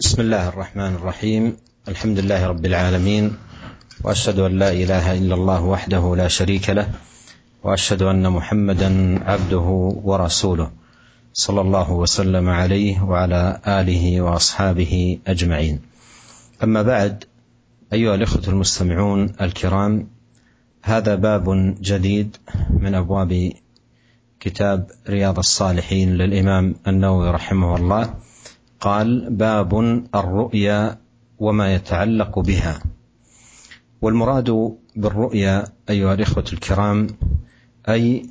بسم الله الرحمن الرحيم. الحمد لله رب العالمين وأشهد أن لا إله إلا الله وحده لا شريك له وأشهد أن محمدا عبده ورسوله صلى الله وسلم عليه وعلى آله وأصحابه أجمعين. أما بعد أيها الإخوة المستمعون الكرام هذا باب جديد من أبواب كتاب رياض الصالحين للإمام النووي رحمه الله. قال باب الرؤيا وما يتعلق بها. والمراد بالرؤيا أيها الإخوة الكرام أي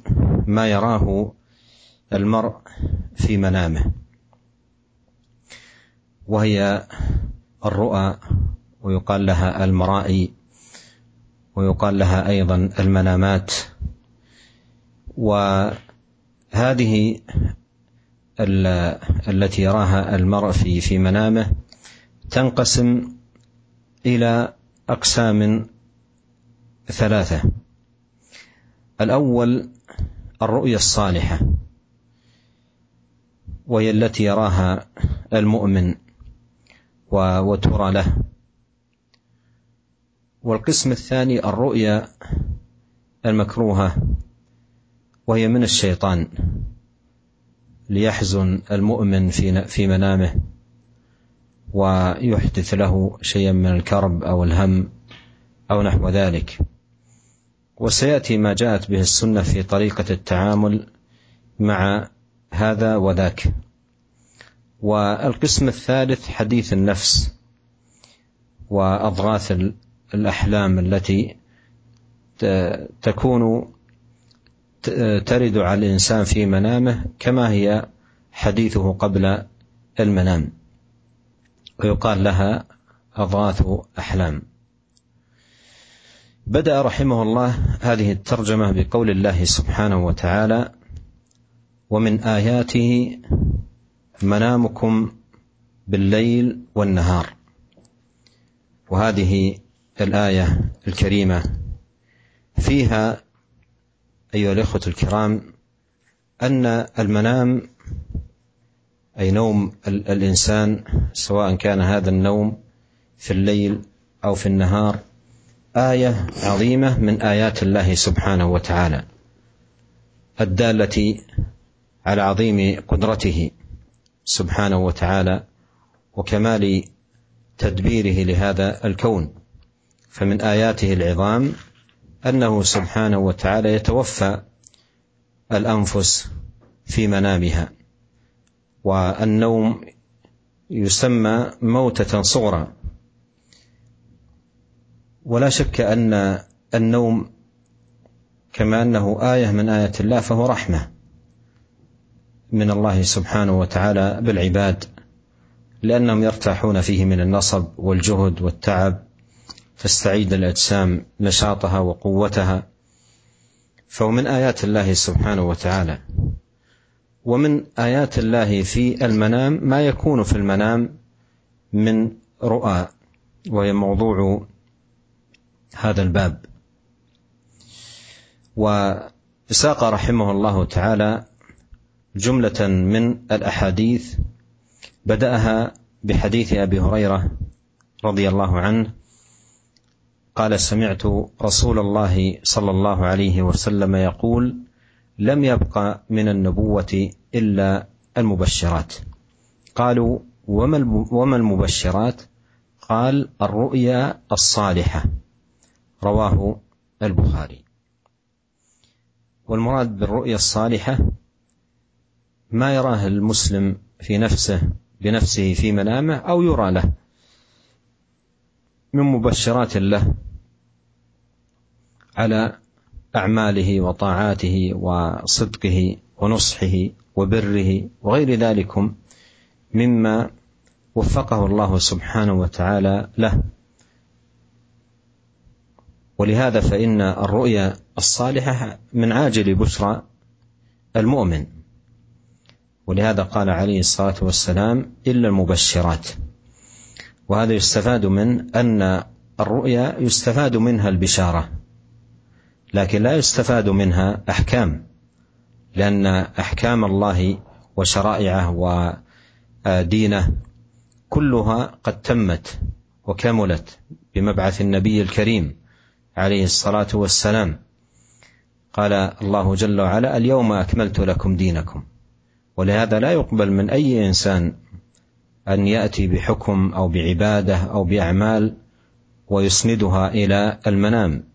ما يراه المرء في منامه وهي الرؤى ويقال لها المرائي ويقال لها أيضا المنامات. وهذه التي يراها المرء في في منامه تنقسم إلى أقسام ثلاثة. الأول الرؤيا الصالحة وهي التي يراها المؤمن وترى له. والقسم الثاني الرؤيا المكروهة وهي من الشيطان. ليحزن المؤمن في في منامه ويحدث له شيئا من الكرب أو الهم أو نحو ذلك. وسيأتي ما جاءت به السنة في طريقة التعامل مع هذا وذاك. والقسم الثالث حديث النفس وأضغاث الأحلام التي تكون ترد على الإنسان في منامه كما هي حديثه قبل المنام. ويقال لها أضغاث أحلام. بدأ رحمه الله هذه الترجمة بقول الله سبحانه وتعالى ومن آياته منامكم بالليل والنهار. وهذه الآية الكريمة فيها أيها الإخوة الكرام أن المنام أي نوم الإنسان سواء كان هذا النوم في الليل أو في النهار آية عظيمة من آيات الله سبحانه وتعالى الدالة على عظيم قدرته سبحانه وتعالى وكمال تدبيره لهذا الكون. فمن آياته العظام أنه سبحانه وتعالى يتوفى الأنفس في منامها والنوم يسمى موتة صغرى. ولا شك أن النوم كما أنه آية من آيات الله فهو رحمة من الله سبحانه وتعالى بالعباد لأنهم يرتاحون فيه من النصب والجهد والتعب تستعيد الأجسام نشاطها وقوتها. فهو من آيات الله سبحانه وتعالى. ومن آيات الله في المنام ما يكون في المنام من رؤى وهي موضوع هذا الباب. وساق رحمه الله تعالى جملة من الأحاديث بدأها بحديث أبي هريرة رضي الله عنه قال سمعت رسول الله صلى الله عليه وسلم يقول لم يبق من النبوة إلا المبشرات. قالوا وما المبشرات؟ قال الرؤيا الصالحة. رواه البخاري. والمراد بالرؤيا الصالحة ما يراه المسلم في نفسه بنفسه في منامه أو يرى له من مبشرات له. على أعماله وطاعاته وصدقه ونصحه وبره وغير ذلك مما وفقه الله سبحانه وتعالى له. ولهذا فإن الرؤيا الصالحة من عاجل بشرى المؤمن. ولهذا قال عليه الصلاة والسلام إلا المبشرات. وهذا يستفاد من أن الرؤيا يستفاد منها البشارة. لكن لا يستفاد منها أحكام لأن أحكام الله وشرائعه ودينه كلها قد تمت وكملت بمبعث النبي الكريم عليه الصلاة والسلام. قال الله جل وعلا اليوم أكملت لكم دينكم. ولهذا لا يقبل من أي إنسان أن يأتي بحكم أو بعبادة أو بأعمال ويسندها إلى المنام.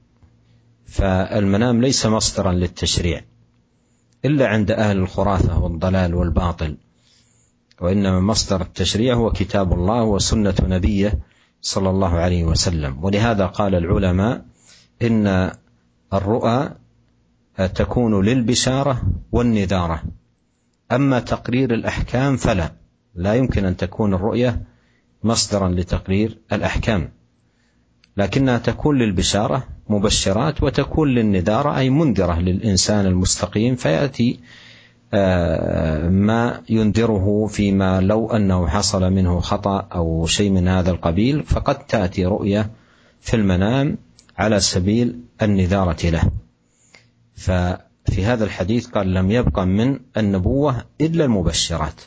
فالمنام ليس مصدرا للتشريع إلا عند أهل الخرافة والضلال والباطل وإنما مصدر التشريع هو كتاب الله وسنة نبيه صلى الله عليه وسلم. ولهذا قال العلماء إن الرؤى تكون للبشارة والنذارة أما تقرير الأحكام فلا لا يمكن أن تكون الرؤية مصدرا لتقرير الأحكام. لكنها تكون للبشارة مبشرات وتكون للنذارة أي منذرة للإنسان المستقيم فيأتي آه، ما ينذره فيما لو أنه حصل منه خطأ أو شيء من هذا القبيل فقد تأتي رؤية في المنام على سبيل النذارة له. ففي هذا الحديث قال لم يبقى من النبوة إلا المبشرات.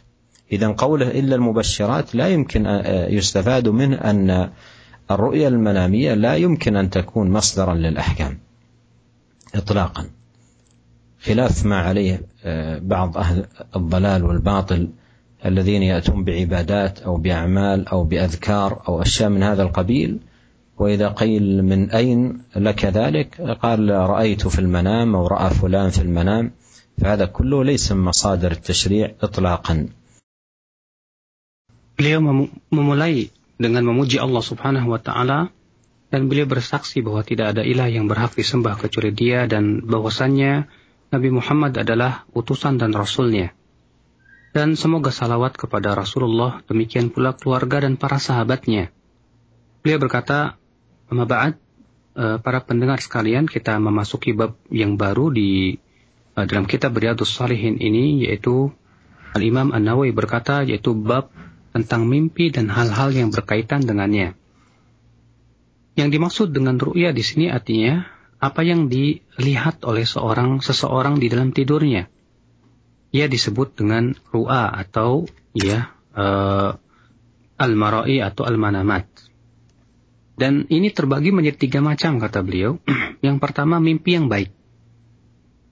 اذا قوله إلا المبشرات لا يمكن آه، يستفاد منه أن الرؤيا المنامية لا يمكن أن تكون مصدرا للأحكام اطلاقا. خلاف ما عليه آه، بعض أهل الضلال والباطل الذين يأتون بعبادات أو بأعمال أو بأذكار أو أشياء من هذا القبيل وإذا قيل من أين لك ذلك؟ قال رأيت في المنام أو رأى فلان في المنام. فهذا كله ليس من مصادر التشريع إطلاقا. Beliau memulai dengan memuji Allah Subhanahu wa taala dan beliau bersaksi bahwa tidak ada ilah yang berhak disembah kecuali Dia dan bahwasannya Nabi Muhammad adalah utusan dan rasulnya. Dan semoga salawat kepada Rasulullah, demikian pula keluarga dan para sahabatnya. Beliau berkata, Amma ba'ad, eh, para pendengar sekalian, kita memasuki bab yang baru di eh, dalam kitab Riyadus Salihin ini, yaitu Al-Imam An-Nawawi berkata, yaitu bab tentang mimpi dan hal-hal yang berkaitan dengannya. Yang dimaksud dengan ru'ya di sini artinya apa yang dilihat oleh seorang seseorang di dalam tidurnya. Ia disebut dengan ru'a atau ya uh, al-mara'i atau al-manamat. Dan ini terbagi menjadi tiga macam kata beliau. yang pertama mimpi yang baik.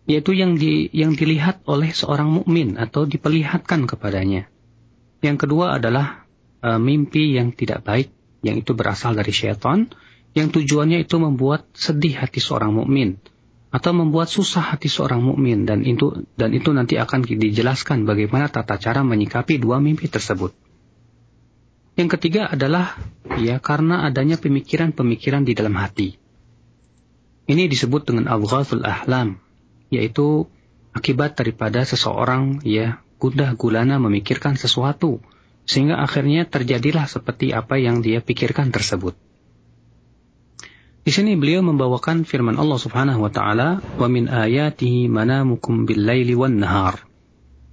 Yaitu yang di, yang dilihat oleh seorang mukmin atau diperlihatkan kepadanya. Yang kedua adalah uh, mimpi yang tidak baik, yang itu berasal dari syaitan yang tujuannya itu membuat sedih hati seorang mukmin atau membuat susah hati seorang mukmin dan itu dan itu nanti akan dijelaskan bagaimana tata cara menyikapi dua mimpi tersebut. Yang ketiga adalah ya karena adanya pemikiran-pemikiran di dalam hati. Ini disebut dengan abghathul ahlam, yaitu akibat daripada seseorang ya gundah gulana memikirkan sesuatu sehingga akhirnya terjadilah seperti apa yang dia pikirkan tersebut. Di sini beliau membawakan firman Allah Subhanahu wa taala, "Wa min ayatihi manamukum bil-laili wan-nahar."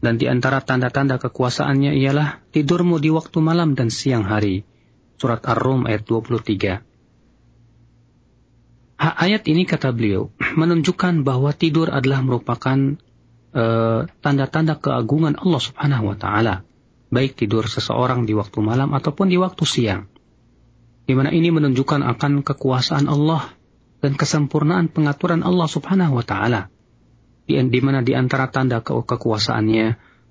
Dan di antara tanda-tanda kekuasaannya ialah tidurmu di waktu malam dan siang hari. Surat Ar-Rum ayat 23. Ayat ini kata beliau menunjukkan bahwa tidur adalah merupakan tanda-tanda uh, keagungan Allah Subhanahu wa taala, baik tidur seseorang di waktu malam ataupun di waktu siang di mana ini menunjukkan akan kekuasaan Allah dan kesempurnaan pengaturan Allah Subhanahu wa taala. Di, di mana di antara tanda ke kekuasaannya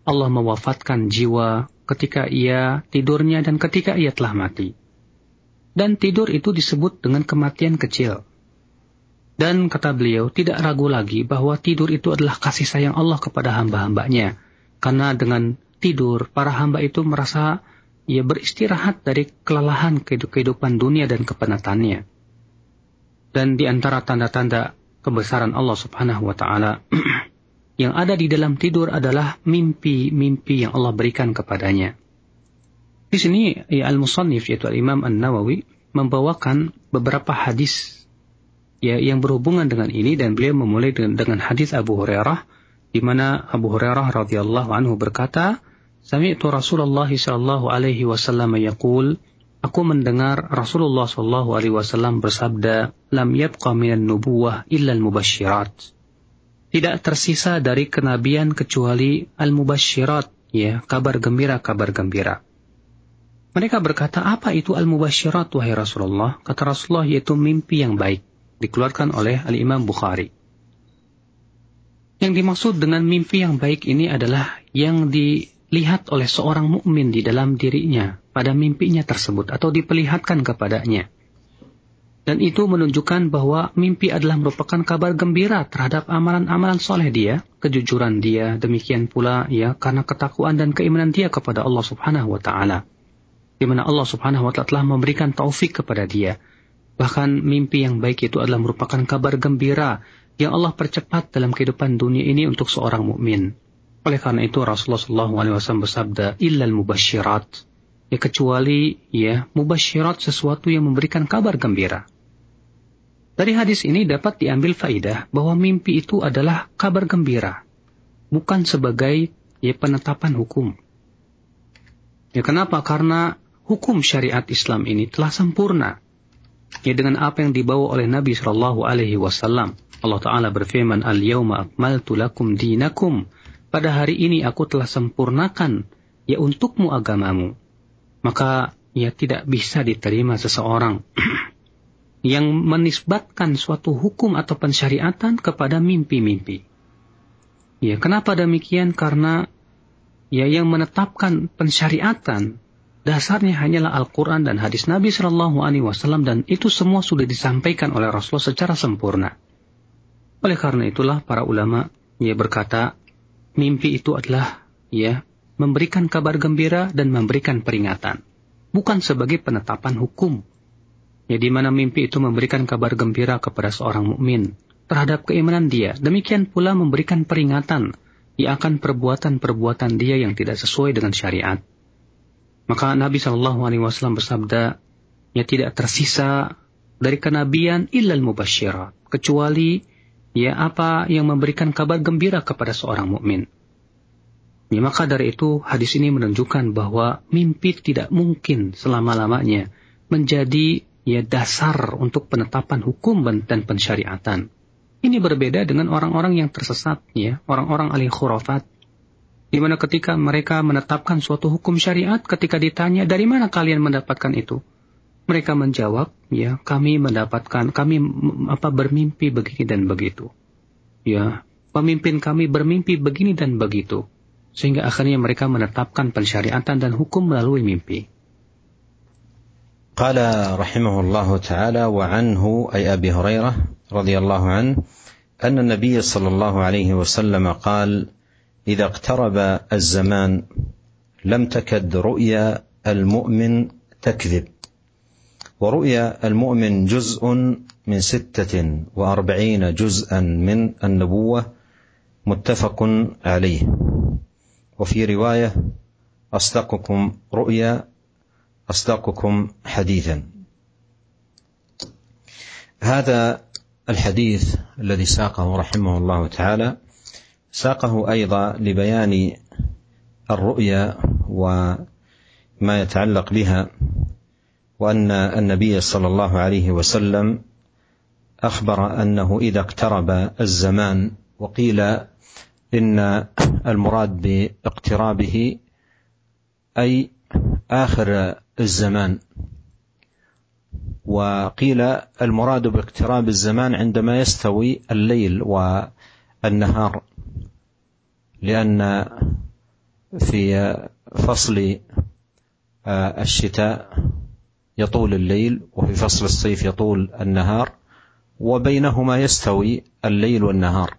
Allah mewafatkan jiwa ketika ia tidurnya dan ketika ia telah mati. Dan tidur itu disebut dengan kematian kecil. Dan kata beliau, tidak ragu lagi bahwa tidur itu adalah kasih sayang Allah kepada hamba-hambanya. Karena dengan tidur, para hamba itu merasa ia beristirahat dari kelelahan kehidupan dunia dan kepenatannya. Dan di antara tanda-tanda kebesaran Allah Subhanahu wa taala yang ada di dalam tidur adalah mimpi-mimpi yang Allah berikan kepadanya. Di sini ya Al-Musannif yaitu Al-Imam An-Nawawi membawakan beberapa hadis ya yang berhubungan dengan ini dan beliau memulai dengan, dengan hadis Abu Hurairah di mana Abu Hurairah radhiyallahu anhu berkata, Sami'tu Rasulullah sallallahu alaihi wasallam yaqul Aku mendengar Rasulullah sallallahu alaihi wasallam bersabda, "Lam yabqa minan nubuwah illa al-mubasysyirat." Tidak tersisa dari kenabian kecuali al-mubasysyirat, ya, kabar gembira-kabar gembira. Mereka berkata, apa itu al-mubasyirat wahai Rasulullah? Kata Rasulullah yaitu mimpi yang baik. Dikeluarkan oleh Al-Imam Bukhari. Yang dimaksud dengan mimpi yang baik ini adalah yang dilihat oleh seorang mukmin di dalam dirinya pada mimpinya tersebut atau diperlihatkan kepadanya. Dan itu menunjukkan bahwa mimpi adalah merupakan kabar gembira terhadap amalan-amalan soleh dia, kejujuran dia, demikian pula ya karena ketakwaan dan keimanan dia kepada Allah Subhanahu wa taala. Di mana Allah Subhanahu wa taala telah memberikan taufik kepada dia. Bahkan mimpi yang baik itu adalah merupakan kabar gembira yang Allah percepat dalam kehidupan dunia ini untuk seorang mukmin. Oleh karena itu Rasulullah SAW bersabda, "Illal mubasyirat." Ya kecuali ya mubasyirat sesuatu yang memberikan kabar gembira. Dari hadis ini dapat diambil faidah bahwa mimpi itu adalah kabar gembira, bukan sebagai ya penetapan hukum. Ya kenapa? Karena hukum syariat Islam ini telah sempurna. Ya dengan apa yang dibawa oleh Nabi Shallallahu Alaihi Wasallam Allah Ta'ala berfirman, Al-yawma akmaltu lakum dinakum. Pada hari ini aku telah sempurnakan ya untukmu agamamu. Maka ya tidak bisa diterima seseorang yang menisbatkan suatu hukum atau pensyariatan kepada mimpi-mimpi. Ya, kenapa demikian? Karena ya yang menetapkan pensyariatan dasarnya hanyalah Al-Quran dan hadis Nabi Shallallahu Alaihi Wasallam dan itu semua sudah disampaikan oleh Rasulullah secara sempurna. Oleh karena itulah para ulama ya berkata mimpi itu adalah ya memberikan kabar gembira dan memberikan peringatan, bukan sebagai penetapan hukum. Ya di mana mimpi itu memberikan kabar gembira kepada seorang mukmin terhadap keimanan dia, demikian pula memberikan peringatan ya akan perbuatan-perbuatan dia yang tidak sesuai dengan syariat. Maka Nabi Shallallahu Alaihi Wasallam bersabda, ya tidak tersisa dari kenabian illal mubasyirat kecuali ya apa yang memberikan kabar gembira kepada seorang mukmin. Ya, maka dari itu hadis ini menunjukkan bahwa mimpi tidak mungkin selama-lamanya menjadi ya dasar untuk penetapan hukum dan pensyariatan. Ini berbeda dengan orang-orang yang tersesat, ya, orang-orang ahli khurafat, di mana ketika mereka menetapkan suatu hukum syariat, ketika ditanya dari mana kalian mendapatkan itu, mereka menjawab, ya, kami mendapatkan, kami apa bermimpi begini dan begitu. Ya, pemimpin kami bermimpi begini dan begitu. Sehingga akhirnya mereka menetapkan pensyariatan dan hukum melalui mimpi. قال رحمه الله تعالى وعنه أي أبي هريرة رضي الله عنه أن النبي صلى الله عليه وسلم قال إذا اقترب الزمان لم تكد رؤيا المؤمن تكذب. ورؤيا المؤمن جزء من ستة وأربعين جزءا من النبوة متفق عليه. وفي رواية أصدقكم رؤيا أصدقكم حديثا. هذا الحديث الذي ساقه رحمه الله تعالى. ساقه أيضا لبيان الرؤيا وما يتعلق بها وأن النبي صلى الله عليه وسلم أخبر أنه إذا اقترب الزمان وقيل إن المراد باقترابه أي آخر الزمان وقيل المراد باقتراب الزمان عندما يستوي الليل والنهار. لأن في فصل الشتاء يطول الليل وفي فصل الصيف يطول النهار وبينهما يستوي الليل والنهار.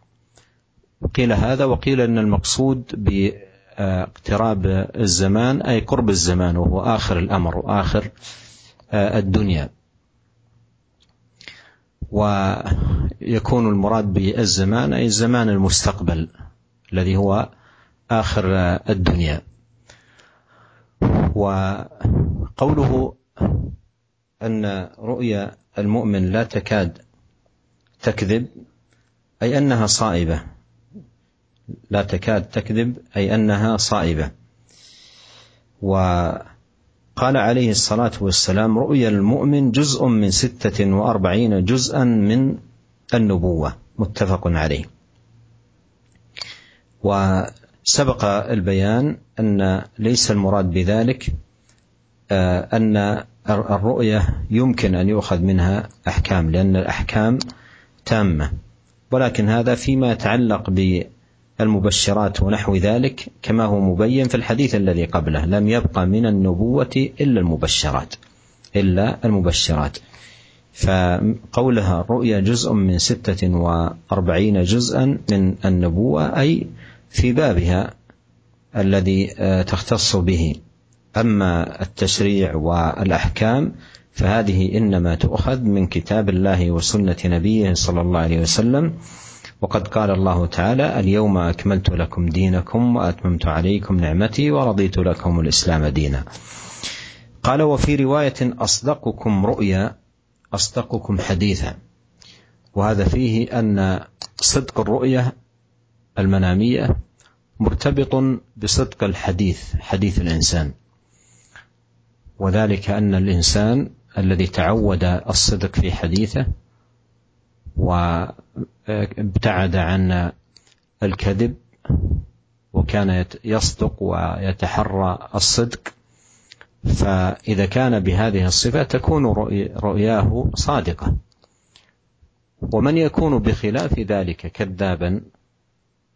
قيل هذا وقيل أن المقصود باقتراب الزمان أي قرب الزمان وهو آخر الأمر وآخر الدنيا. ويكون المراد بالزمان أي الزمان المستقبل. الذي هو آخر الدنيا. وقوله أن رؤيا المؤمن لا تكاد تكذب أي أنها صائبة. لا تكاد تكذب أي أنها صائبة. وقال عليه الصلاة والسلام رؤيا المؤمن جزء من ستة وأربعين جزءا من النبوة. متفق عليه. وسبق البيان أن ليس المراد بذلك آه، أن الرؤية يمكن أن يؤخذ منها أحكام لأن الأحكام تامة. ولكن هذا فيما يتعلق بالمبشرات ونحو ذلك كما هو مبين في الحديث الذي قبله لم يبقى من النبوة إلا المبشرات إلا المبشرات. فقولها الرؤيا جزء من ستة وأربعين جزءا من النبوة أي في بابها الذي آه، تختص به. أما التشريع والأحكام فهذه إنما تؤخذ من كتاب الله وسنة نبيه صلى الله عليه وسلم. وقد قال الله تعالى اليوم أكملت لكم دينكم وأتممت عليكم نعمتي ورضيت لكم الإسلام دينا. قال وفي رواية أصدقكم رؤيا أصدقكم حديثا. وهذا فيه أن صدق الرؤية المنامية مرتبط بصدق الحديث حديث الإنسان. وذلك أن الإنسان الذي تعود الصدق في حديثه وابتعد عن الكذب وكان يصدق ويتحرى الصدق فإذا كان بهذه الصفة تكون رؤياه صادقة. ومن يكون بخلاف ذلك كذابا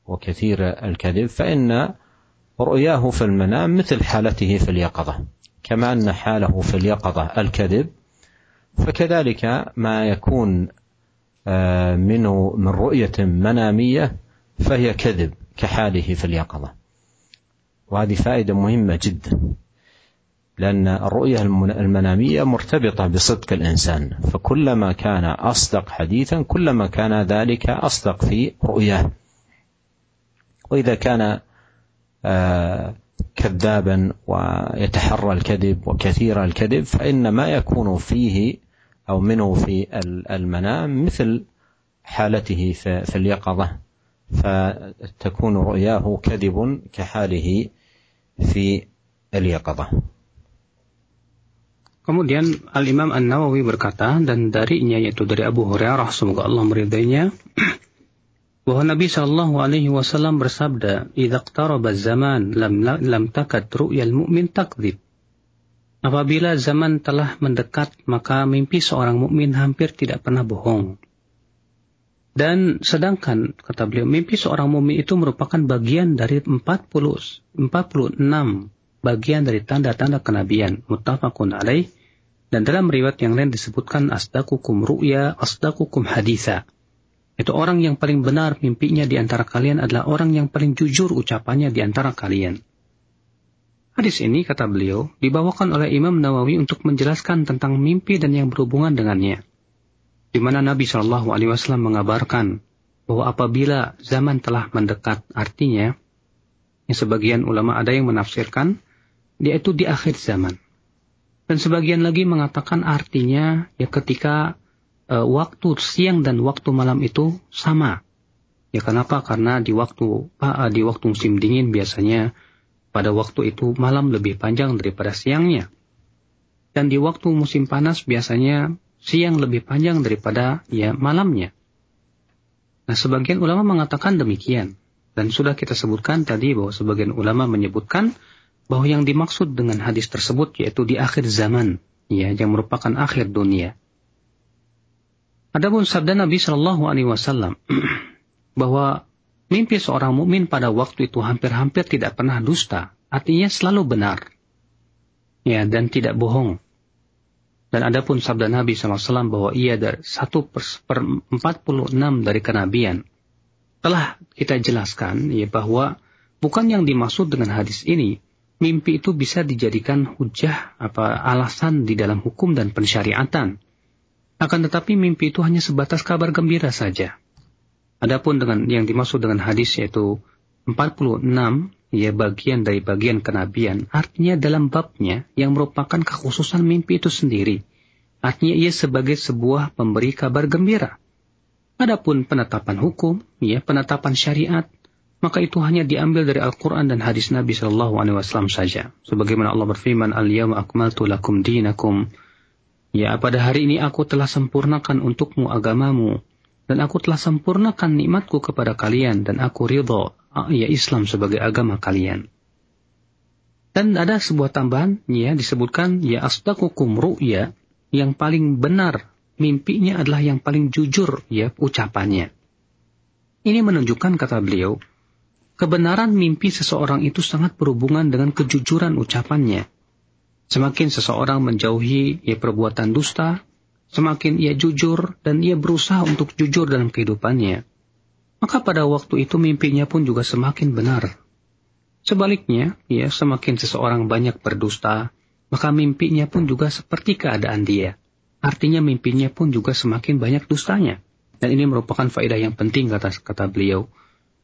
وكثير الكذب فإن رؤياه في المنام مثل حالته في اليقظة. كما أن حاله في اليقظة الكذب فكذلك ما يكون آه، منه من رؤية منامية فهي كذب كحاله في اليقظة. وهذه فائدة مهمة جدا لأن الرؤية المنامية مرتبطة بصدق الإنسان. فكلما كان أصدق حديثا كلما كان ذلك أصدق في رؤياه. وإذا كان آه كذابا ويتحرى الكذب وكثير الكذب فإن ما يكون فيه أو منه في المنام مثل حالته في اليقظة. فتكون رؤياه كذب كحاله في اليقظة. Kemudian Al-Imam An-Nawawi berkata dan darinya yaitu dari Abu Hurairah semoga Allah meridainya bahwa Nabi Shallallahu Alaihi Wasallam bersabda, "Idza qtaraba zaman lam lam takad ru'yal mu'min takdzib." Apabila zaman telah mendekat, maka mimpi seorang mukmin hampir tidak pernah bohong. Dan sedangkan kata beliau mimpi seorang mukmin itu merupakan bagian dari 40 46 bagian dari tanda-tanda kenabian muttafaqun alaih dan dalam riwayat yang lain disebutkan asdaqukum ru'ya asdaqukum haditha itu orang yang paling benar mimpinya di antara kalian adalah orang yang paling jujur ucapannya di antara kalian. Hadis ini, kata beliau, dibawakan oleh Imam Nawawi untuk menjelaskan tentang mimpi dan yang berhubungan dengannya. Di mana Nabi Shallallahu Alaihi Wasallam mengabarkan bahwa apabila zaman telah mendekat, artinya, yang sebagian ulama ada yang menafsirkan, dia itu di akhir zaman. Dan sebagian lagi mengatakan artinya ya ketika uh, waktu siang dan waktu malam itu sama. Ya kenapa? Karena di waktu uh, di waktu musim dingin biasanya pada waktu itu malam lebih panjang daripada siangnya. Dan di waktu musim panas biasanya siang lebih panjang daripada ya malamnya. Nah, sebagian ulama mengatakan demikian. Dan sudah kita sebutkan tadi bahwa sebagian ulama menyebutkan bahwa yang dimaksud dengan hadis tersebut yaitu di akhir zaman, ya, yang merupakan akhir dunia. Adapun sabda Nabi Shallallahu Alaihi Wasallam bahwa mimpi seorang mukmin pada waktu itu hampir-hampir tidak pernah dusta, artinya selalu benar, ya dan tidak bohong. Dan adapun sabda Nabi SAW bahwa ia dari satu per, per 46 dari kenabian, telah kita jelaskan ya bahwa bukan yang dimaksud dengan hadis ini, mimpi itu bisa dijadikan hujah apa alasan di dalam hukum dan pensyariatan. Akan tetapi mimpi itu hanya sebatas kabar gembira saja. Adapun dengan yang dimaksud dengan hadis yaitu 46 ya bagian dari bagian kenabian artinya dalam babnya yang merupakan kekhususan mimpi itu sendiri. Artinya ia sebagai sebuah pemberi kabar gembira. Adapun penetapan hukum, ya penetapan syariat, maka itu hanya diambil dari Al-Quran dan hadis Nabi Shallallahu Alaihi Wasallam saja. Sebagaimana Allah berfirman, Al-Yawma akmaltu lakum dinakum Ya, pada hari ini aku telah sempurnakan untukmu agamamu, dan aku telah sempurnakan nikmatku kepada kalian, dan aku ridho, ah, ya Islam sebagai agama kalian. Dan ada sebuah tambahan ya disebutkan ya asdaqukum ru'ya yang paling benar mimpinya adalah yang paling jujur ya ucapannya. Ini menunjukkan kata beliau kebenaran mimpi seseorang itu sangat berhubungan dengan kejujuran ucapannya. Semakin seseorang menjauhi ya perbuatan dusta, semakin ia jujur dan ia berusaha untuk jujur dalam kehidupannya. Maka pada waktu itu mimpinya pun juga semakin benar. Sebaliknya, ya semakin seseorang banyak berdusta, maka mimpinya pun juga seperti keadaan dia. Artinya mimpinya pun juga semakin banyak dustanya. Dan ini merupakan faedah yang penting kata kata beliau.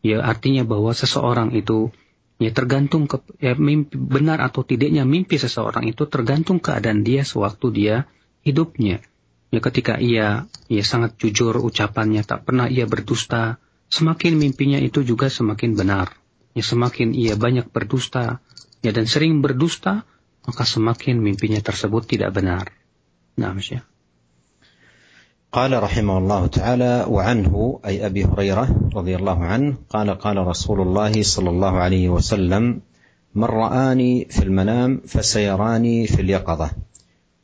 Ya artinya bahwa seseorang itu ya tergantung ke ya, mimpi, benar atau tidaknya mimpi seseorang itu tergantung keadaan dia sewaktu dia hidupnya. Ya ketika ia ya sangat jujur ucapannya tak pernah ia berdusta, semakin mimpinya itu juga semakin benar. Ya semakin ia banyak berdusta ya dan sering berdusta, maka semakin mimpinya tersebut tidak benar. Nah, Syekh. قال رحمه الله تعالى وعنه أي أبي هريرة رضي الله عنه قال قال رسول الله صلى الله عليه وسلم من رآني في المنام فسيراني في اليقظة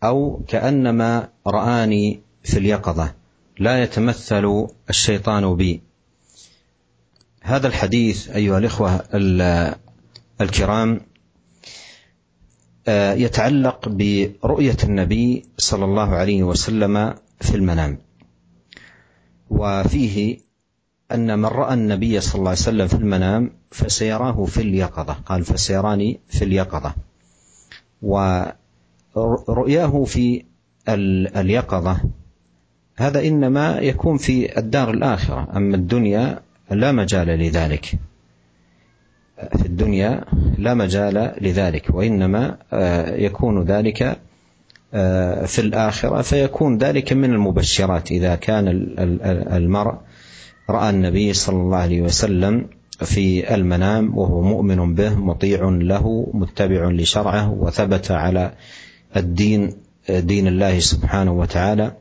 أو كأنما رآني في اليقظة لا يتمثل الشيطان بي. هذا الحديث أيها الإخوة الكرام آه، يتعلق برؤية النبي صلى الله عليه وسلم في المنام. وفيه أن من رأى النبي صلى الله عليه وسلم في المنام فسيراه في اليقظة. قال فسيراني في اليقظة. ورؤياه في اليقظة. هذا إنما يكون في الدار الآخرة. أما الدنيا لا مجال لذلك. في الدنيا لا مجال لذلك. وإنما آه، يكون ذلك في الآخرة فيكون ذلك من المبشرات. إذا كان المرء رأى النبي صلى الله عليه وسلم في المنام وهو مؤمن به مطيع له متبع لشرعه وثبت على الدين دين الله سبحانه وتعالى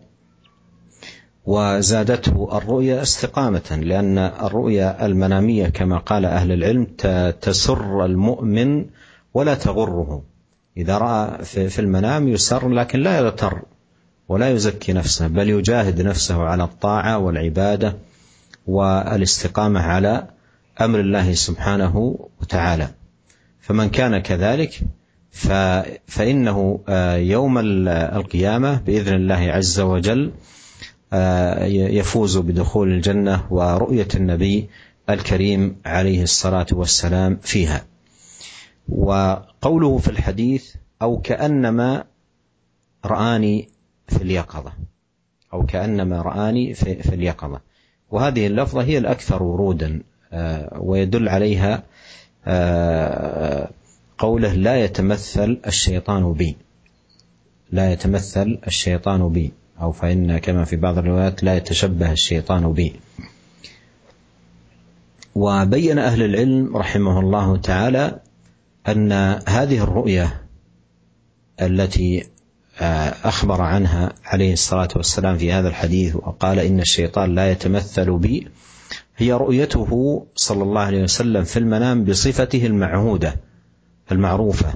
وزادته الرؤيا استقامة لأن الرؤيا المنامية كما قال أهل العلم تسر المؤمن ولا تغره. إذا رأى في المنام يسر لكن لا يغتر ولا يزكي نفسه بل يجاهد نفسه على الطاعة والعبادة والاستقامة على أمر الله سبحانه وتعالى. فمن كان كذلك فإنه آه، يوم القيامة بإذن الله عز وجل آه، يفوز بدخول الجنة ورؤية النبي الكريم عليه الصلاة والسلام فيها. وقوله في الحديث أو كأنما رآني في اليقظة. أو كأنما رآني في, في اليقظة. وهذه اللفظة هي الأكثر ورودا آه، ويدل عليها آه، قوله لا يتمثل الشيطان بي. لا يتمثل الشيطان بي. أو فإن كما في بعض الروايات لا يتشبه الشيطان بي. وبين أهل العلم رحمه الله تعالى أن هذه الرؤية التي آه، أخبر عنها عليه الصلاة والسلام في هذا الحديث وقال إن الشيطان لا يتمثل بي هي رؤيته صلى الله عليه وسلم في المنام بصفته المعهودة المعروفة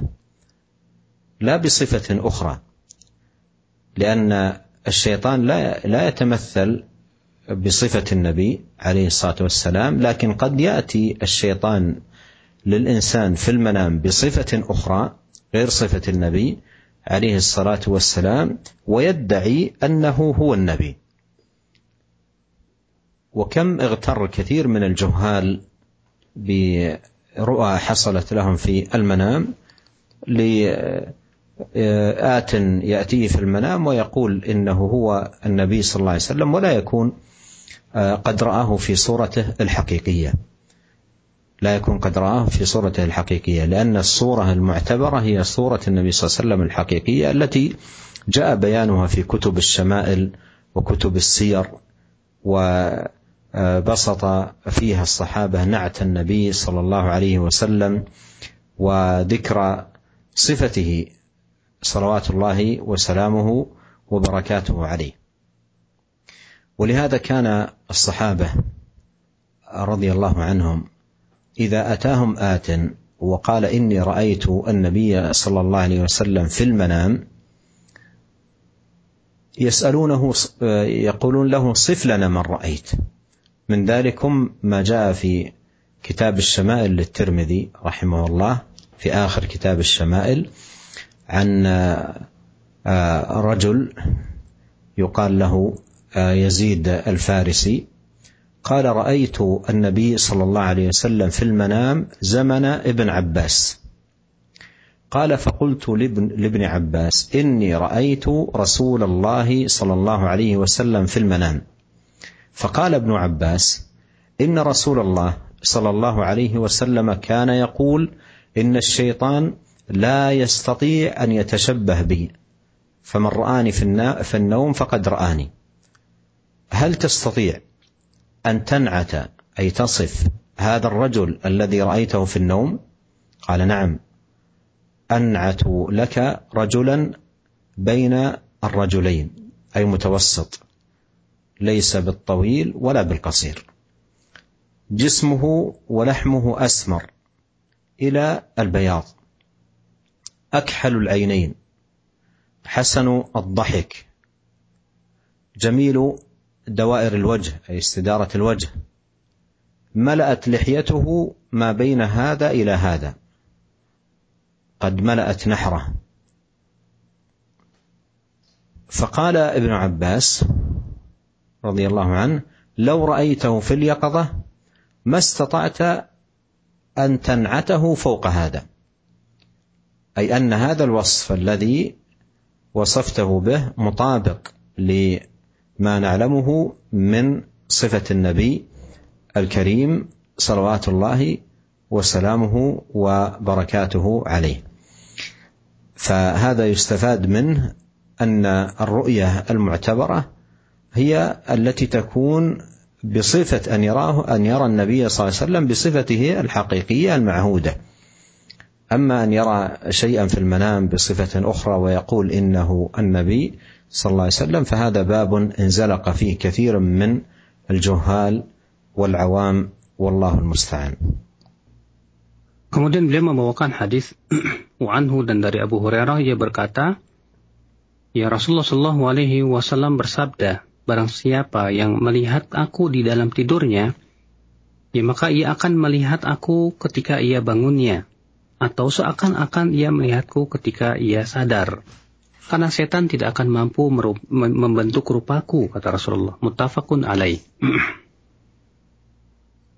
لا بصفة أخرى لأن الشيطان لا لا يتمثل بصفة النبي عليه الصلاة والسلام لكن قد يأتي الشيطان للإنسان في المنام بصفة أخرى غير صفة النبي عليه الصلاة والسلام ويدعي أنه هو النبي. وكم اغتر كثير من الجهال برؤى حصلت لهم في المنام لآت يأتيه في المنام ويقول إنه هو النبي صلى الله عليه وسلم ولا يكون قد رآه في صورته الحقيقية. لا يكون قد رآه في صورته الحقيقية لأن الصورة المعتبرة هي صورة النبي صلى الله عليه وسلم الحقيقية التي جاء بيانها في كتب الشمائل وكتب السير وبسط فيها الصحابة نعت النبي صلى الله عليه وسلم وذكر صفته صلوات الله وسلامه وبركاته عليه. ولهذا كان الصحابة رضي الله عنهم إذا أتاهم آت وقال إني رأيت النبي صلى الله عليه وسلم في المنام يسألونه يقولون له صف لنا من رأيت. من ذلكم ما جاء في كتاب الشمائل للترمذي رحمه الله في آخر كتاب الشمائل عن آه، رجل يقال له آه، يزيد الفارسي. قال رأيت النبي صلى الله عليه وسلم في المنام زمن ابن عباس. قال فقلت لابن, لابن عباس إني رأيت رسول الله صلى الله عليه وسلم في المنام. فقال ابن عباس إن رسول الله صلى الله عليه وسلم كان يقول إن الشيطان لا يستطيع أن يتشبه بي. فمن رآني في النوم فقد رآني. هل تستطيع؟ أن تنعت أي تصف هذا الرجل الذي رأيته في النوم؟ قال نعم. أنعت لك رجلا بين الرجلين أي متوسط. ليس بالطويل ولا بالقصير. جسمه ولحمه أسمر إلى البياض. أكحل العينين. حسن الضحك. جميل دوائر الوجه أي استدارة الوجه. ملأت لحيته ما بين هذا إلى هذا. قد ملأت نحره. فقال ابن عباس رضي الله عنه لو رأيته في اليقظة ما استطعت أن تنعته فوق هذا. أي أن هذا الوصف الذي وصفته به مطابق لما نعلمه من صفة النبي الكريم صلوات الله وسلامه وبركاته عليه. فهذا يستفاد منه أن الرؤية المعتبرة هي التي تكون بصفة أن يراه أن يرى النبي صلى الله عليه وسلم بصفته الحقيقية المعهودة. أما أن يرى شيئا في المنام بصفة أخرى ويقول إنه النبي صلى الله عليه وسلم فهذا باب انزلق فيه كثير من الجهال والعوام والله المستعان Kemudian beliau membawakan hadis anhu dan dari Abu Hurairah ia berkata, Ya Rasulullah Shallallahu Alaihi Wasallam bersabda, barang siapa yang melihat aku di dalam tidurnya, ya maka ia akan melihat aku ketika ia bangunnya, atau seakan-akan ia melihatku ketika ia sadar. Karena setan tidak akan mampu membentuk rupaku, kata Rasulullah. Muttafaqun alaih.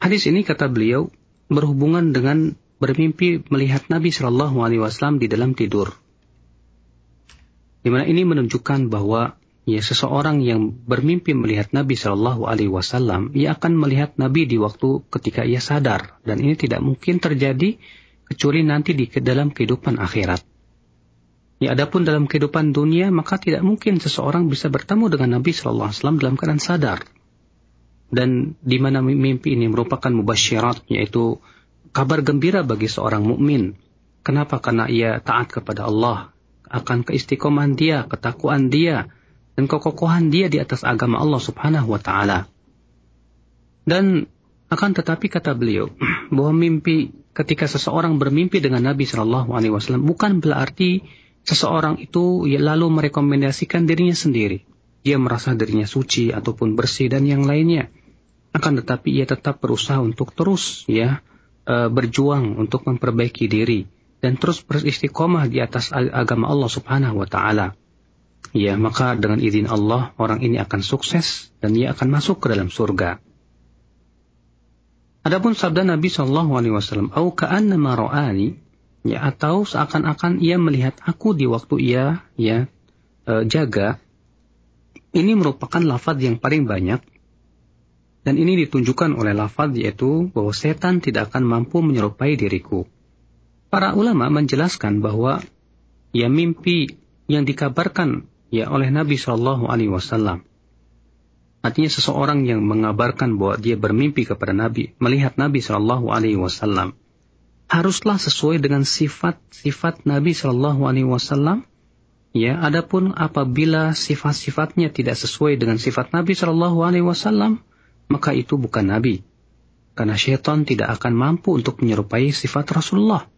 Hadis ini kata beliau berhubungan dengan bermimpi melihat Nabi Shallallahu Alaihi Wasallam di dalam tidur. Di mana ini menunjukkan bahwa ya seseorang yang bermimpi melihat Nabi Shallallahu Alaihi Wasallam, ia akan melihat Nabi di waktu ketika ia sadar, dan ini tidak mungkin terjadi kecuali nanti di dalam kehidupan akhirat. Ya, adapun dalam kehidupan dunia, maka tidak mungkin seseorang bisa bertemu dengan Nabi Shallallahu Alaihi Wasallam dalam keadaan sadar. Dan di mana mimpi ini merupakan mubasyirat, yaitu kabar gembira bagi seorang mukmin. Kenapa? Karena ia taat kepada Allah, akan keistiqomahan dia, ketakwaan dia, dan kekokohan dia di atas agama Allah Subhanahu wa taala. Dan akan tetapi kata beliau bahwa mimpi ketika seseorang bermimpi dengan Nabi Shallallahu alaihi wasallam bukan berarti seseorang itu ya lalu merekomendasikan dirinya sendiri. Dia merasa dirinya suci ataupun bersih dan yang lainnya. Akan tetapi ia tetap berusaha untuk terus ya uh, berjuang untuk memperbaiki diri dan terus beristiqomah di atas agama Allah Subhanahu wa taala. Ya, maka dengan izin Allah orang ini akan sukses dan ia akan masuk ke dalam surga. Adapun sabda Nabi Shallallahu Alaihi Wasallam, "Au ka'annama ra'ani," ya atau seakan-akan ia melihat aku di waktu ia ya e, jaga. Ini merupakan lafaz yang paling banyak dan ini ditunjukkan oleh lafaz yaitu bahwa setan tidak akan mampu menyerupai diriku. Para ulama menjelaskan bahwa ya mimpi yang dikabarkan ya oleh Nabi Shallallahu Alaihi Wasallam. Artinya seseorang yang mengabarkan bahwa dia bermimpi kepada Nabi, melihat Nabi Shallallahu Alaihi Wasallam, haruslah sesuai dengan sifat-sifat Nabi Shallallahu Alaihi Wasallam. Ya, adapun apabila sifat-sifatnya tidak sesuai dengan sifat Nabi Shallallahu Alaihi Wasallam, maka itu bukan nabi. karena syaitan tidak akan mampu untuk menyerupai sifat Rasulullah.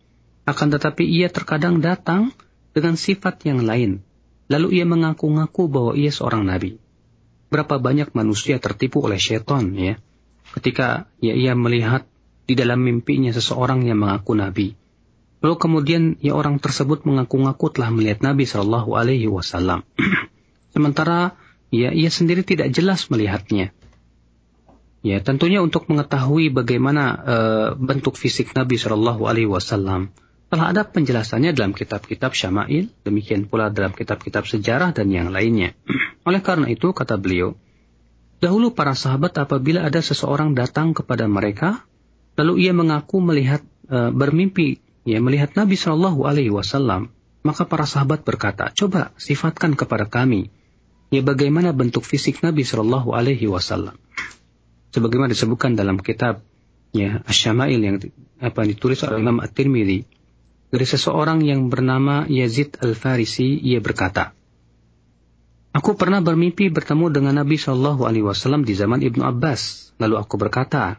Akan tetapi ia terkadang datang dengan sifat yang lain, lalu ia mengaku-ngaku bahwa ia seorang nabi. Berapa banyak manusia tertipu oleh syaitan ya, ketika ya, ia melihat di dalam mimpinya seseorang yang mengaku nabi. Lalu kemudian ya orang tersebut mengaku-ngaku telah melihat Nabi Shallallahu Alaihi Wasallam. Sementara ya ia sendiri tidak jelas melihatnya. Ya, tentunya untuk mengetahui bagaimana uh, bentuk fisik Nabi Shallallahu Alaihi Wasallam telah ada penjelasannya dalam kitab-kitab Syama'il, demikian pula dalam kitab-kitab sejarah dan yang lainnya. Oleh karena itu, kata beliau, dahulu para sahabat apabila ada seseorang datang kepada mereka, lalu ia mengaku melihat uh, bermimpi, ya melihat Nabi Shallallahu Alaihi Wasallam, maka para sahabat berkata, coba sifatkan kepada kami, ya bagaimana bentuk fisik Nabi Shallallahu Alaihi Wasallam. Sebagaimana disebutkan dalam kitab ya Asy-Syama'il yang apa ditulis oleh Imam At-Tirmidzi. Dari seseorang yang bernama Yazid Al-Farisi ia berkata Aku pernah bermimpi bertemu dengan Nabi Shallallahu alaihi wasallam di zaman Ibnu Abbas. Lalu aku berkata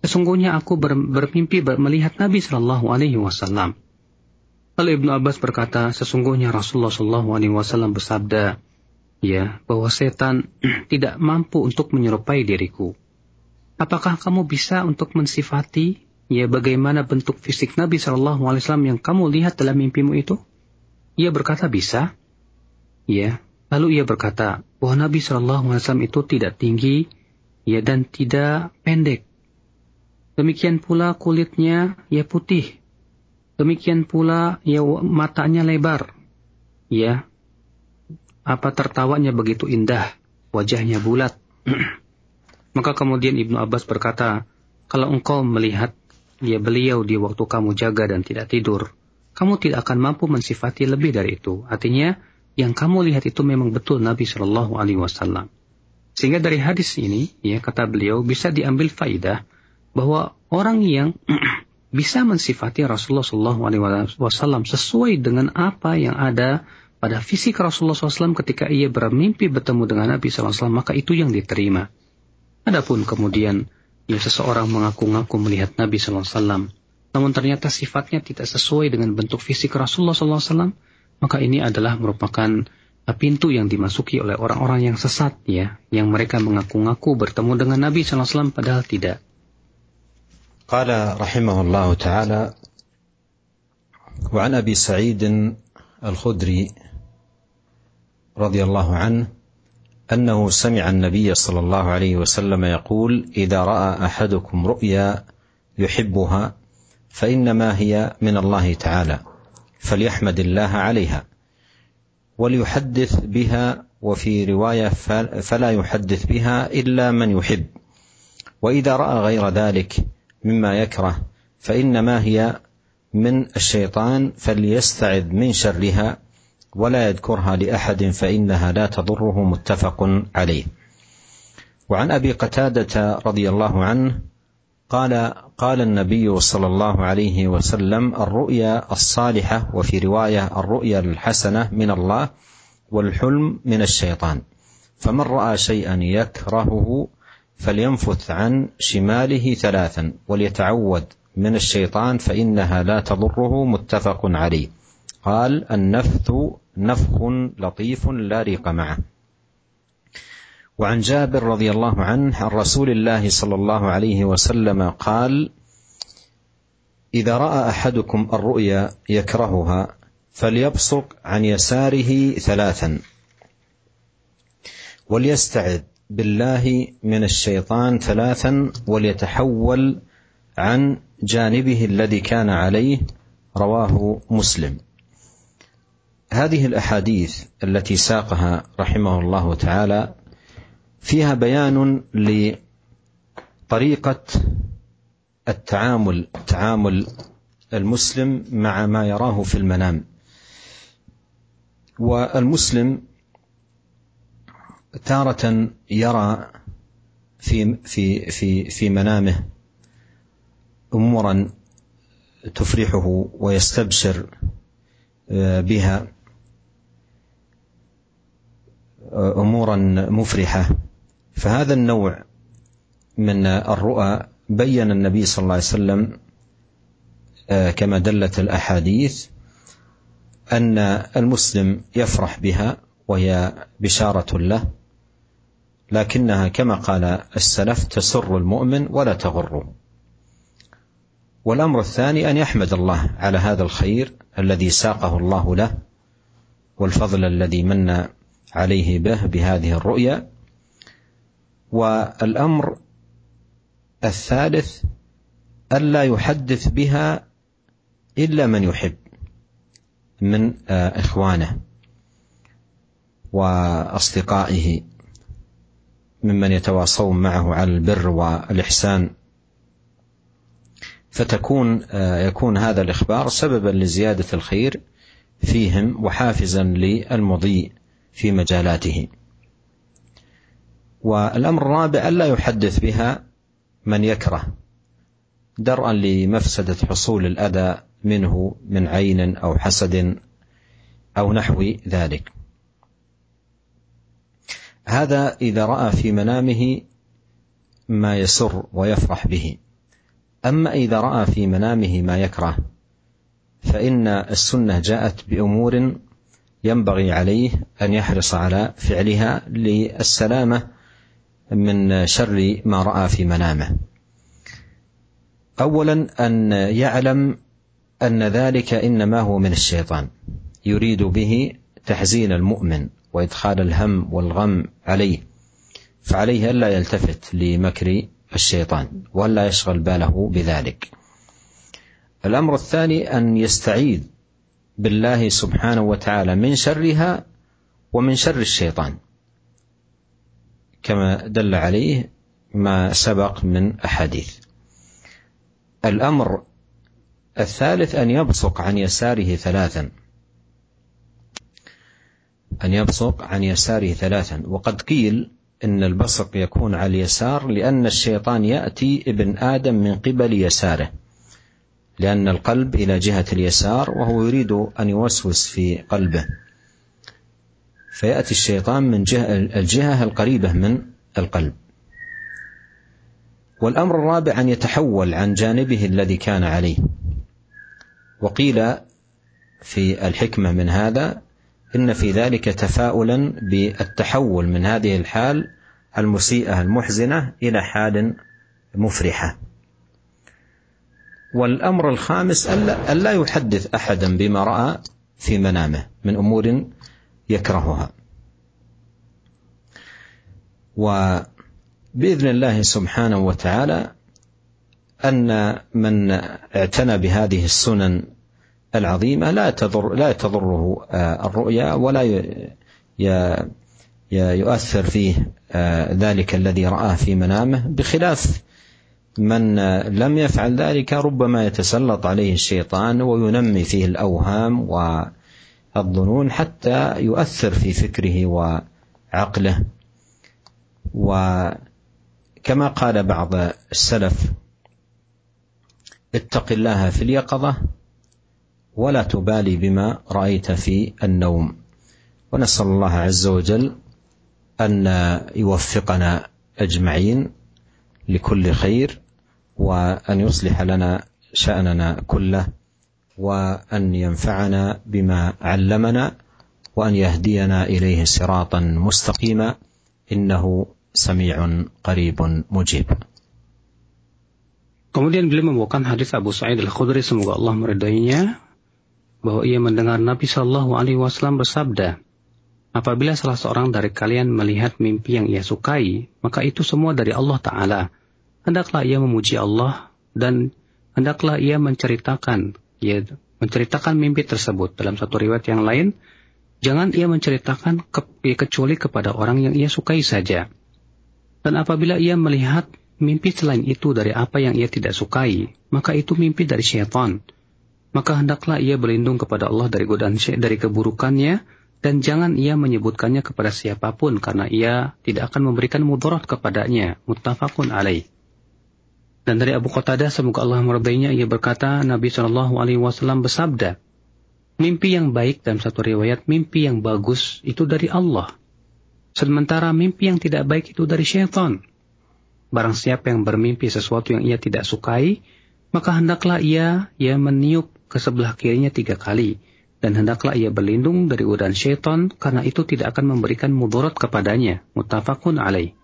Sesungguhnya aku ber, bermimpi ber, melihat Nabi Shallallahu alaihi wasallam Lalu Ibnu Abbas berkata, sesungguhnya Rasulullah Shallallahu Alaihi Wasallam bersabda, ya, bahwa setan tidak mampu untuk menyerupai diriku. Apakah kamu bisa untuk mensifati ya bagaimana bentuk fisik Nabi Shallallahu Alaihi Wasallam yang kamu lihat dalam mimpimu itu? Ia berkata bisa. Ya. Lalu ia berkata bahwa Nabi Shallallahu Alaihi Wasallam itu tidak tinggi, ya dan tidak pendek. Demikian pula kulitnya ya putih. Demikian pula ya matanya lebar. Ya. Apa tertawanya begitu indah, wajahnya bulat. Maka kemudian Ibnu Abbas berkata, kalau engkau melihat dia beliau di waktu kamu jaga dan tidak tidur, kamu tidak akan mampu mensifati lebih dari itu. Artinya, yang kamu lihat itu memang betul Nabi Shallallahu Alaihi Wasallam. Sehingga dari hadis ini, ya kata beliau bisa diambil faidah bahwa orang yang bisa mensifati Rasulullah Wasallam sesuai dengan apa yang ada pada fisik Rasulullah SAW ketika ia bermimpi bertemu dengan Nabi SAW, maka itu yang diterima. Adapun kemudian ya seseorang mengaku-ngaku melihat Nabi SAW, namun ternyata sifatnya tidak sesuai dengan bentuk fisik Rasulullah SAW, maka ini adalah merupakan pintu yang dimasuki oleh orang-orang yang sesat ya, yang mereka mengaku-ngaku bertemu dengan Nabi SAW padahal tidak. قال رحمه الله تعالى وعن أبي سعيد الخدري رضي الله عنه أنه سمع النبي صلى الله عليه وسلم يقول إذا رأى أحدكم رؤيا يحبها فإنما هي من الله تعالى فليحمد الله عليها وليحدث بها وفي رواية فلا يحدث بها إلا من يحب وإذا رأى غير ذلك مما يكره فإنما هي من الشيطان فليستعذ من شرها ولا يذكرها لأحد فإنها لا تضره متفق عليه. وعن أبي قتادة رضي الله عنه قال قال النبي صلى الله عليه وسلم الرؤيا الصالحة وفي رواية الرؤيا الحسنة من الله والحلم من الشيطان فمن رأى شيئا يكرهه فلينفث عن شماله ثلاثا وليتعوذ من الشيطان فإنها لا تضره متفق عليه. قال النفث نفخ لطيف لا ريق معه. وعن جابر رضي الله عنه عن رسول الله صلى الله عليه وسلم قال إذا رأى أحدكم الرؤيا يكرهها فليبصق عن يساره ثلاثا وليستعذ بالله من الشيطان ثلاثا وليتحول عن جانبه الذي كان عليه رواه مسلم. هذه الأحاديث التي ساقها رحمه الله تعالى فيها بيان لطريقة التعامل تعامل المسلم مع ما يراه في المنام. والمسلم تارة يرى في في في في منامه أمورا تفرحه ويستبشر بها أمورا مفرحة. فهذا النوع من الرؤى بين النبي صلى الله عليه وسلم آه، كما دلت الأحاديث أن المسلم يفرح بها وهي بشارة له. لكنها كما قال السلف تسر المؤمن ولا تغره والأمر الثاني أن يحمد الله على هذا الخير الذي ساقه الله له والفضل الذي من عليه به بهذه الرؤيا. والأمر الثالث الا يحدث بها إلا من يحب من إخوانه وأصدقائه. ممن يتواصون معه على البر والإحسان. فتكون يكون هذا الإخبار سببا لزيادة الخير فيهم وحافزا للمضي في مجالاته. والأمر الرابع ألا يحدث بها من يكره درءا لمفسدة حصول الأذى منه من عين أو حسد أو نحو ذلك. هذا إذا رأى في منامه ما يسر ويفرح به. أما إذا رأى في منامه ما يكره فإن السنة جاءت بأمور ينبغي عليه أن يحرص على فعلها للسلامة من شر ما رأى في منامه. اولا أن يعلم أن ذلك إنما هو من الشيطان يريد به تحزين المؤمن. وإدخال الهم والغم عليه فعليه ألا يلتفت لمكر الشيطان وألا يشغل باله بذلك. الأمر الثاني أن يستعيذ بالله سبحانه وتعالى من شرها ومن شر الشيطان. كما دل عليه ما سبق من أحاديث. الأمر الثالث أن يبصق عن يساره ثلاثا. أن يبصق عن يساره ثلاثا. وقد قيل إن البصق يكون على اليسار لأن الشيطان يأتي ابن آدم من قبل يساره لأن القلب إلى جهة اليسار وهو يريد أن يوسوس في قلبه. فيأتي الشيطان من جهة الجهة القريبة من القلب. والأمر الرابع أن يتحول عن جانبه الذي كان عليه. وقيل في الحكمة من هذا إن في ذلك تفاؤلا بالتحول من هذه الحال المسيئة المحزنة إلى حال مفرحة. والأمر الخامس ألا, يحدث أحدا بما رأى في منامه من أمور يكرهها. وبإذن الله سبحانه وتعالى أن من اعتنى بهذه السنن العظيمة لا تضر لا تضره آه، الرؤيا ولا يؤثر فيه آه، ذلك الذي رآه في منامه بخلاف من لم يفعل ذلك ربما يتسلط عليه الشيطان وينمي فيه الأوهام و الظنون حتى يؤثر في فكره وعقله. وكما قال بعض السلف اتق الله في اليقظة ولا تبالي بما رأيت في النوم. ونسأل الله عز وجل أن يوفقنا أجمعين لكل خير وأن يصلح لنا شأننا كله وأن ينفعنا بما علمنا وأن يهدينا إليه صراطا مستقيما إنه سميع قريب مجيب. Kemudian beliau membawakan hadis Abu Sa'id Al-Khudri semoga Allah meridainya. Bahwa ia mendengar Nabi Shallallahu Alaihi Wasallam bersabda, apabila salah seorang dari kalian melihat mimpi yang ia sukai, maka itu semua dari Allah Taala. Hendaklah ia memuji Allah dan hendaklah ia menceritakan ia menceritakan mimpi tersebut. Dalam satu riwayat yang lain, jangan ia menceritakan ke, kecuali kepada orang yang ia sukai saja. Dan apabila ia melihat mimpi selain itu dari apa yang ia tidak sukai, maka itu mimpi dari syaitan. Maka hendaklah ia berlindung kepada Allah dari godaan dari keburukannya, dan jangan ia menyebutkannya kepada siapa pun karena ia tidak akan memberikan mudarat kepadanya. Muttafaqun alaih. Dan dari Abu Qatadah semoga Allah meridainya ia berkata Nabi Wasallam bersabda, mimpi yang baik dalam satu riwayat mimpi yang bagus itu dari Allah. Sementara mimpi yang tidak baik itu dari syaitan. barang siapa yang bermimpi sesuatu yang ia tidak sukai, maka hendaklah ia ia meniup ke sebelah kirinya tiga kali, dan hendaklah ia berlindung dari godaan syaitan karena itu tidak akan memberikan mudarat kepadanya. Muttafaqun alaih.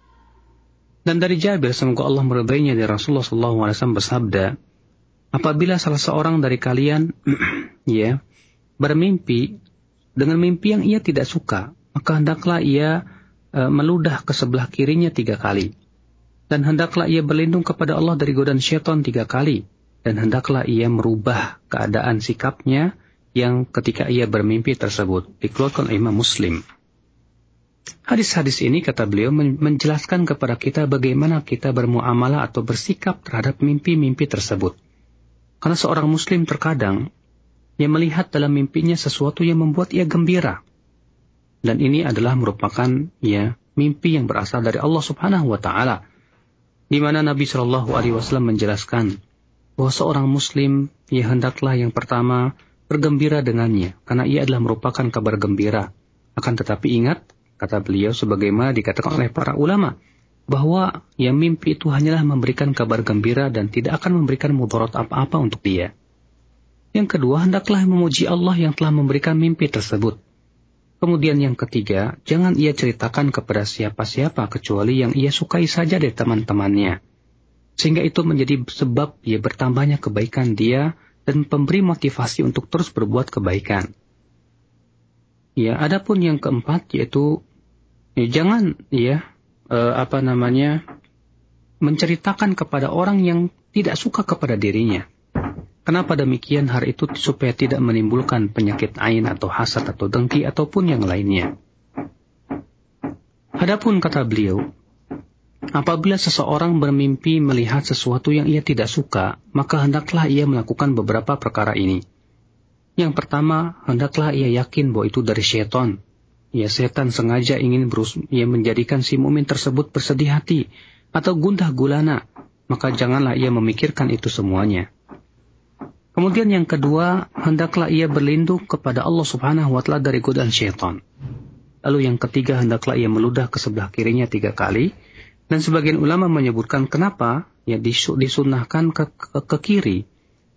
Dan dari Jabir semoga Allah meridainya dari Rasulullah SAW bersabda, apabila salah seorang dari kalian ya bermimpi dengan mimpi yang ia tidak suka, maka hendaklah ia e, meludah ke sebelah kirinya tiga kali. Dan hendaklah ia berlindung kepada Allah dari godaan syaitan tiga kali. Dan hendaklah ia merubah keadaan sikapnya yang ketika ia bermimpi tersebut. Dikeluarkan Imam Muslim. Hadis-hadis ini kata beliau menjelaskan kepada kita bagaimana kita bermuamalah atau bersikap terhadap mimpi-mimpi tersebut. Karena seorang muslim terkadang ia melihat dalam mimpinya sesuatu yang membuat ia gembira. Dan ini adalah merupakan ya mimpi yang berasal dari Allah Subhanahu wa taala. Di mana Nabi Shallallahu alaihi wasallam menjelaskan bahwa seorang muslim ia hendaklah yang pertama bergembira dengannya karena ia adalah merupakan kabar gembira. Akan tetapi ingat kata beliau sebagaimana dikatakan oleh para ulama bahwa yang mimpi itu hanyalah memberikan kabar gembira dan tidak akan memberikan mudarat apa-apa untuk dia. Yang kedua, hendaklah memuji Allah yang telah memberikan mimpi tersebut. Kemudian yang ketiga, jangan ia ceritakan kepada siapa-siapa kecuali yang ia sukai saja dari teman-temannya. Sehingga itu menjadi sebab ia bertambahnya kebaikan dia dan pemberi motivasi untuk terus berbuat kebaikan. Ya, adapun yang keempat yaitu ya, jangan ya eh, apa namanya menceritakan kepada orang yang tidak suka kepada dirinya. Kenapa demikian? Hal itu supaya tidak menimbulkan penyakit ain atau hasad atau dengki ataupun yang lainnya. Adapun kata beliau, apabila seseorang bermimpi melihat sesuatu yang ia tidak suka, maka hendaklah ia melakukan beberapa perkara ini. Yang pertama, hendaklah ia yakin bahwa itu dari syaitan. Ya setan sengaja ingin berus ia menjadikan si mumin tersebut bersedih hati atau gundah gulana, maka janganlah ia memikirkan itu semuanya. Kemudian yang kedua, hendaklah ia berlindung kepada Allah Subhanahu wa taala dari godaan syaitan. Lalu yang ketiga, hendaklah ia meludah ke sebelah kirinya tiga kali. Dan sebagian ulama menyebutkan kenapa ya disunahkan ke, ke, ke kiri.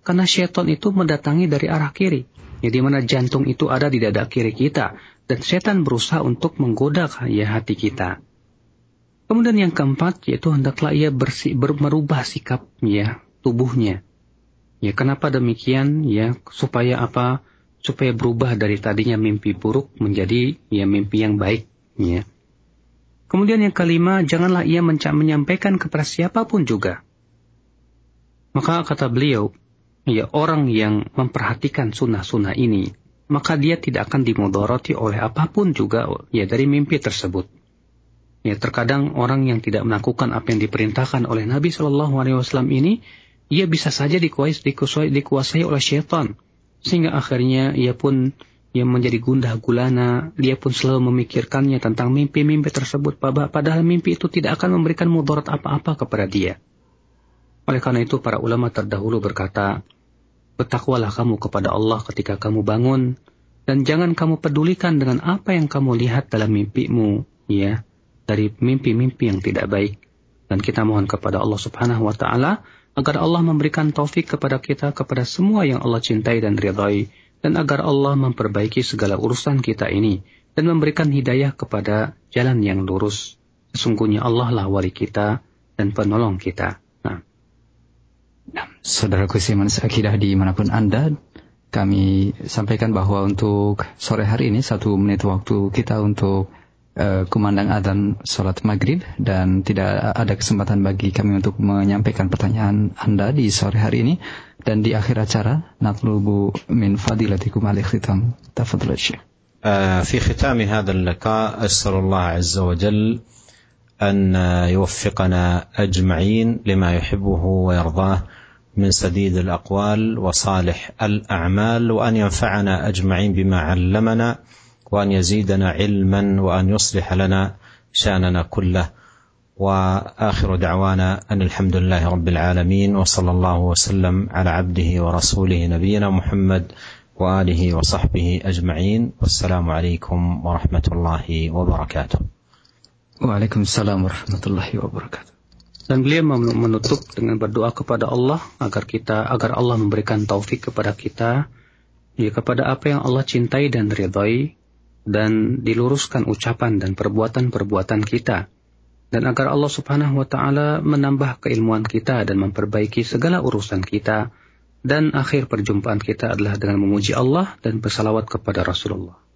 Karena syaitan itu mendatangi dari arah kiri. Ya, di mana jantung itu ada di dada kiri kita. Dan setan berusaha untuk menggoda ya hati kita. Kemudian yang keempat yaitu hendaklah ia bersih, ber, merubah sikap ya tubuhnya Ya, kenapa demikian? Ya, supaya apa? Supaya berubah dari tadinya mimpi buruk menjadi ya mimpi yang baik, ya. Kemudian yang kelima, janganlah ia menyampaikan kepada siapa pun juga. Maka kata beliau, ya orang yang memperhatikan sunnah-sunnah ini, maka dia tidak akan dimodoroti oleh apa pun juga ya dari mimpi tersebut. Ya terkadang orang yang tidak melakukan apa yang diperintahkan oleh Nabi Shallallahu Alaihi Wasallam ini ia bisa saja dikuasai, oleh syaitan. Sehingga akhirnya ia pun ia menjadi gundah gulana, dia pun selalu memikirkannya tentang mimpi-mimpi tersebut, padahal mimpi itu tidak akan memberikan mudarat apa-apa kepada dia. Oleh karena itu para ulama terdahulu berkata, Bertakwalah kamu kepada Allah ketika kamu bangun, dan jangan kamu pedulikan dengan apa yang kamu lihat dalam mimpimu, ya, dari mimpi-mimpi yang tidak baik. Dan kita mohon kepada Allah subhanahu wa ta'ala, agar Allah memberikan taufik kepada kita kepada semua yang Allah cintai dan ridhai dan agar Allah memperbaiki segala urusan kita ini dan memberikan hidayah kepada jalan yang lurus. Sesungguhnya Allah lah wali kita dan penolong kita. Nah. Saudara Kusiman Akidah di mana pun Anda, kami sampaikan bahwa untuk sore hari ini satu menit waktu kita untuk uh, kumandang adzan sholat maghrib dan tidak ada kesempatan bagi kami untuk menyampaikan pertanyaan Anda di sore hari ini dan di akhir acara natlubu min fadilatikum alaihi khitam tafadhal Syekh. في ختام هذا اللقاء أسأل الله عز وجل أن يوفقنا أجمعين لما يحبه ويرضاه من سديد الأقوال وصالح الأعمال وأن ينفعنا أجمعين بما علمنا وان يزيدنا علما وان يصلح لنا شاننا كله واخر دعوانا ان الحمد لله رب العالمين وصلى الله وسلم على عبده ورسوله نبينا محمد واله وصحبه اجمعين والسلام عليكم ورحمه الله وبركاته. وعليكم السلام ورحمه الله وبركاته. Dan beliau menutup dengan berdoa kepada Allah agar kita agar Allah memberikan taufik kepada kita ya kepada apa yang Allah cintai dan ridhai dan diluruskan ucapan dan perbuatan-perbuatan kita dan agar Allah Subhanahu wa taala menambah keilmuan kita dan memperbaiki segala urusan kita dan akhir perjumpaan kita adalah dengan memuji Allah dan bersalawat kepada Rasulullah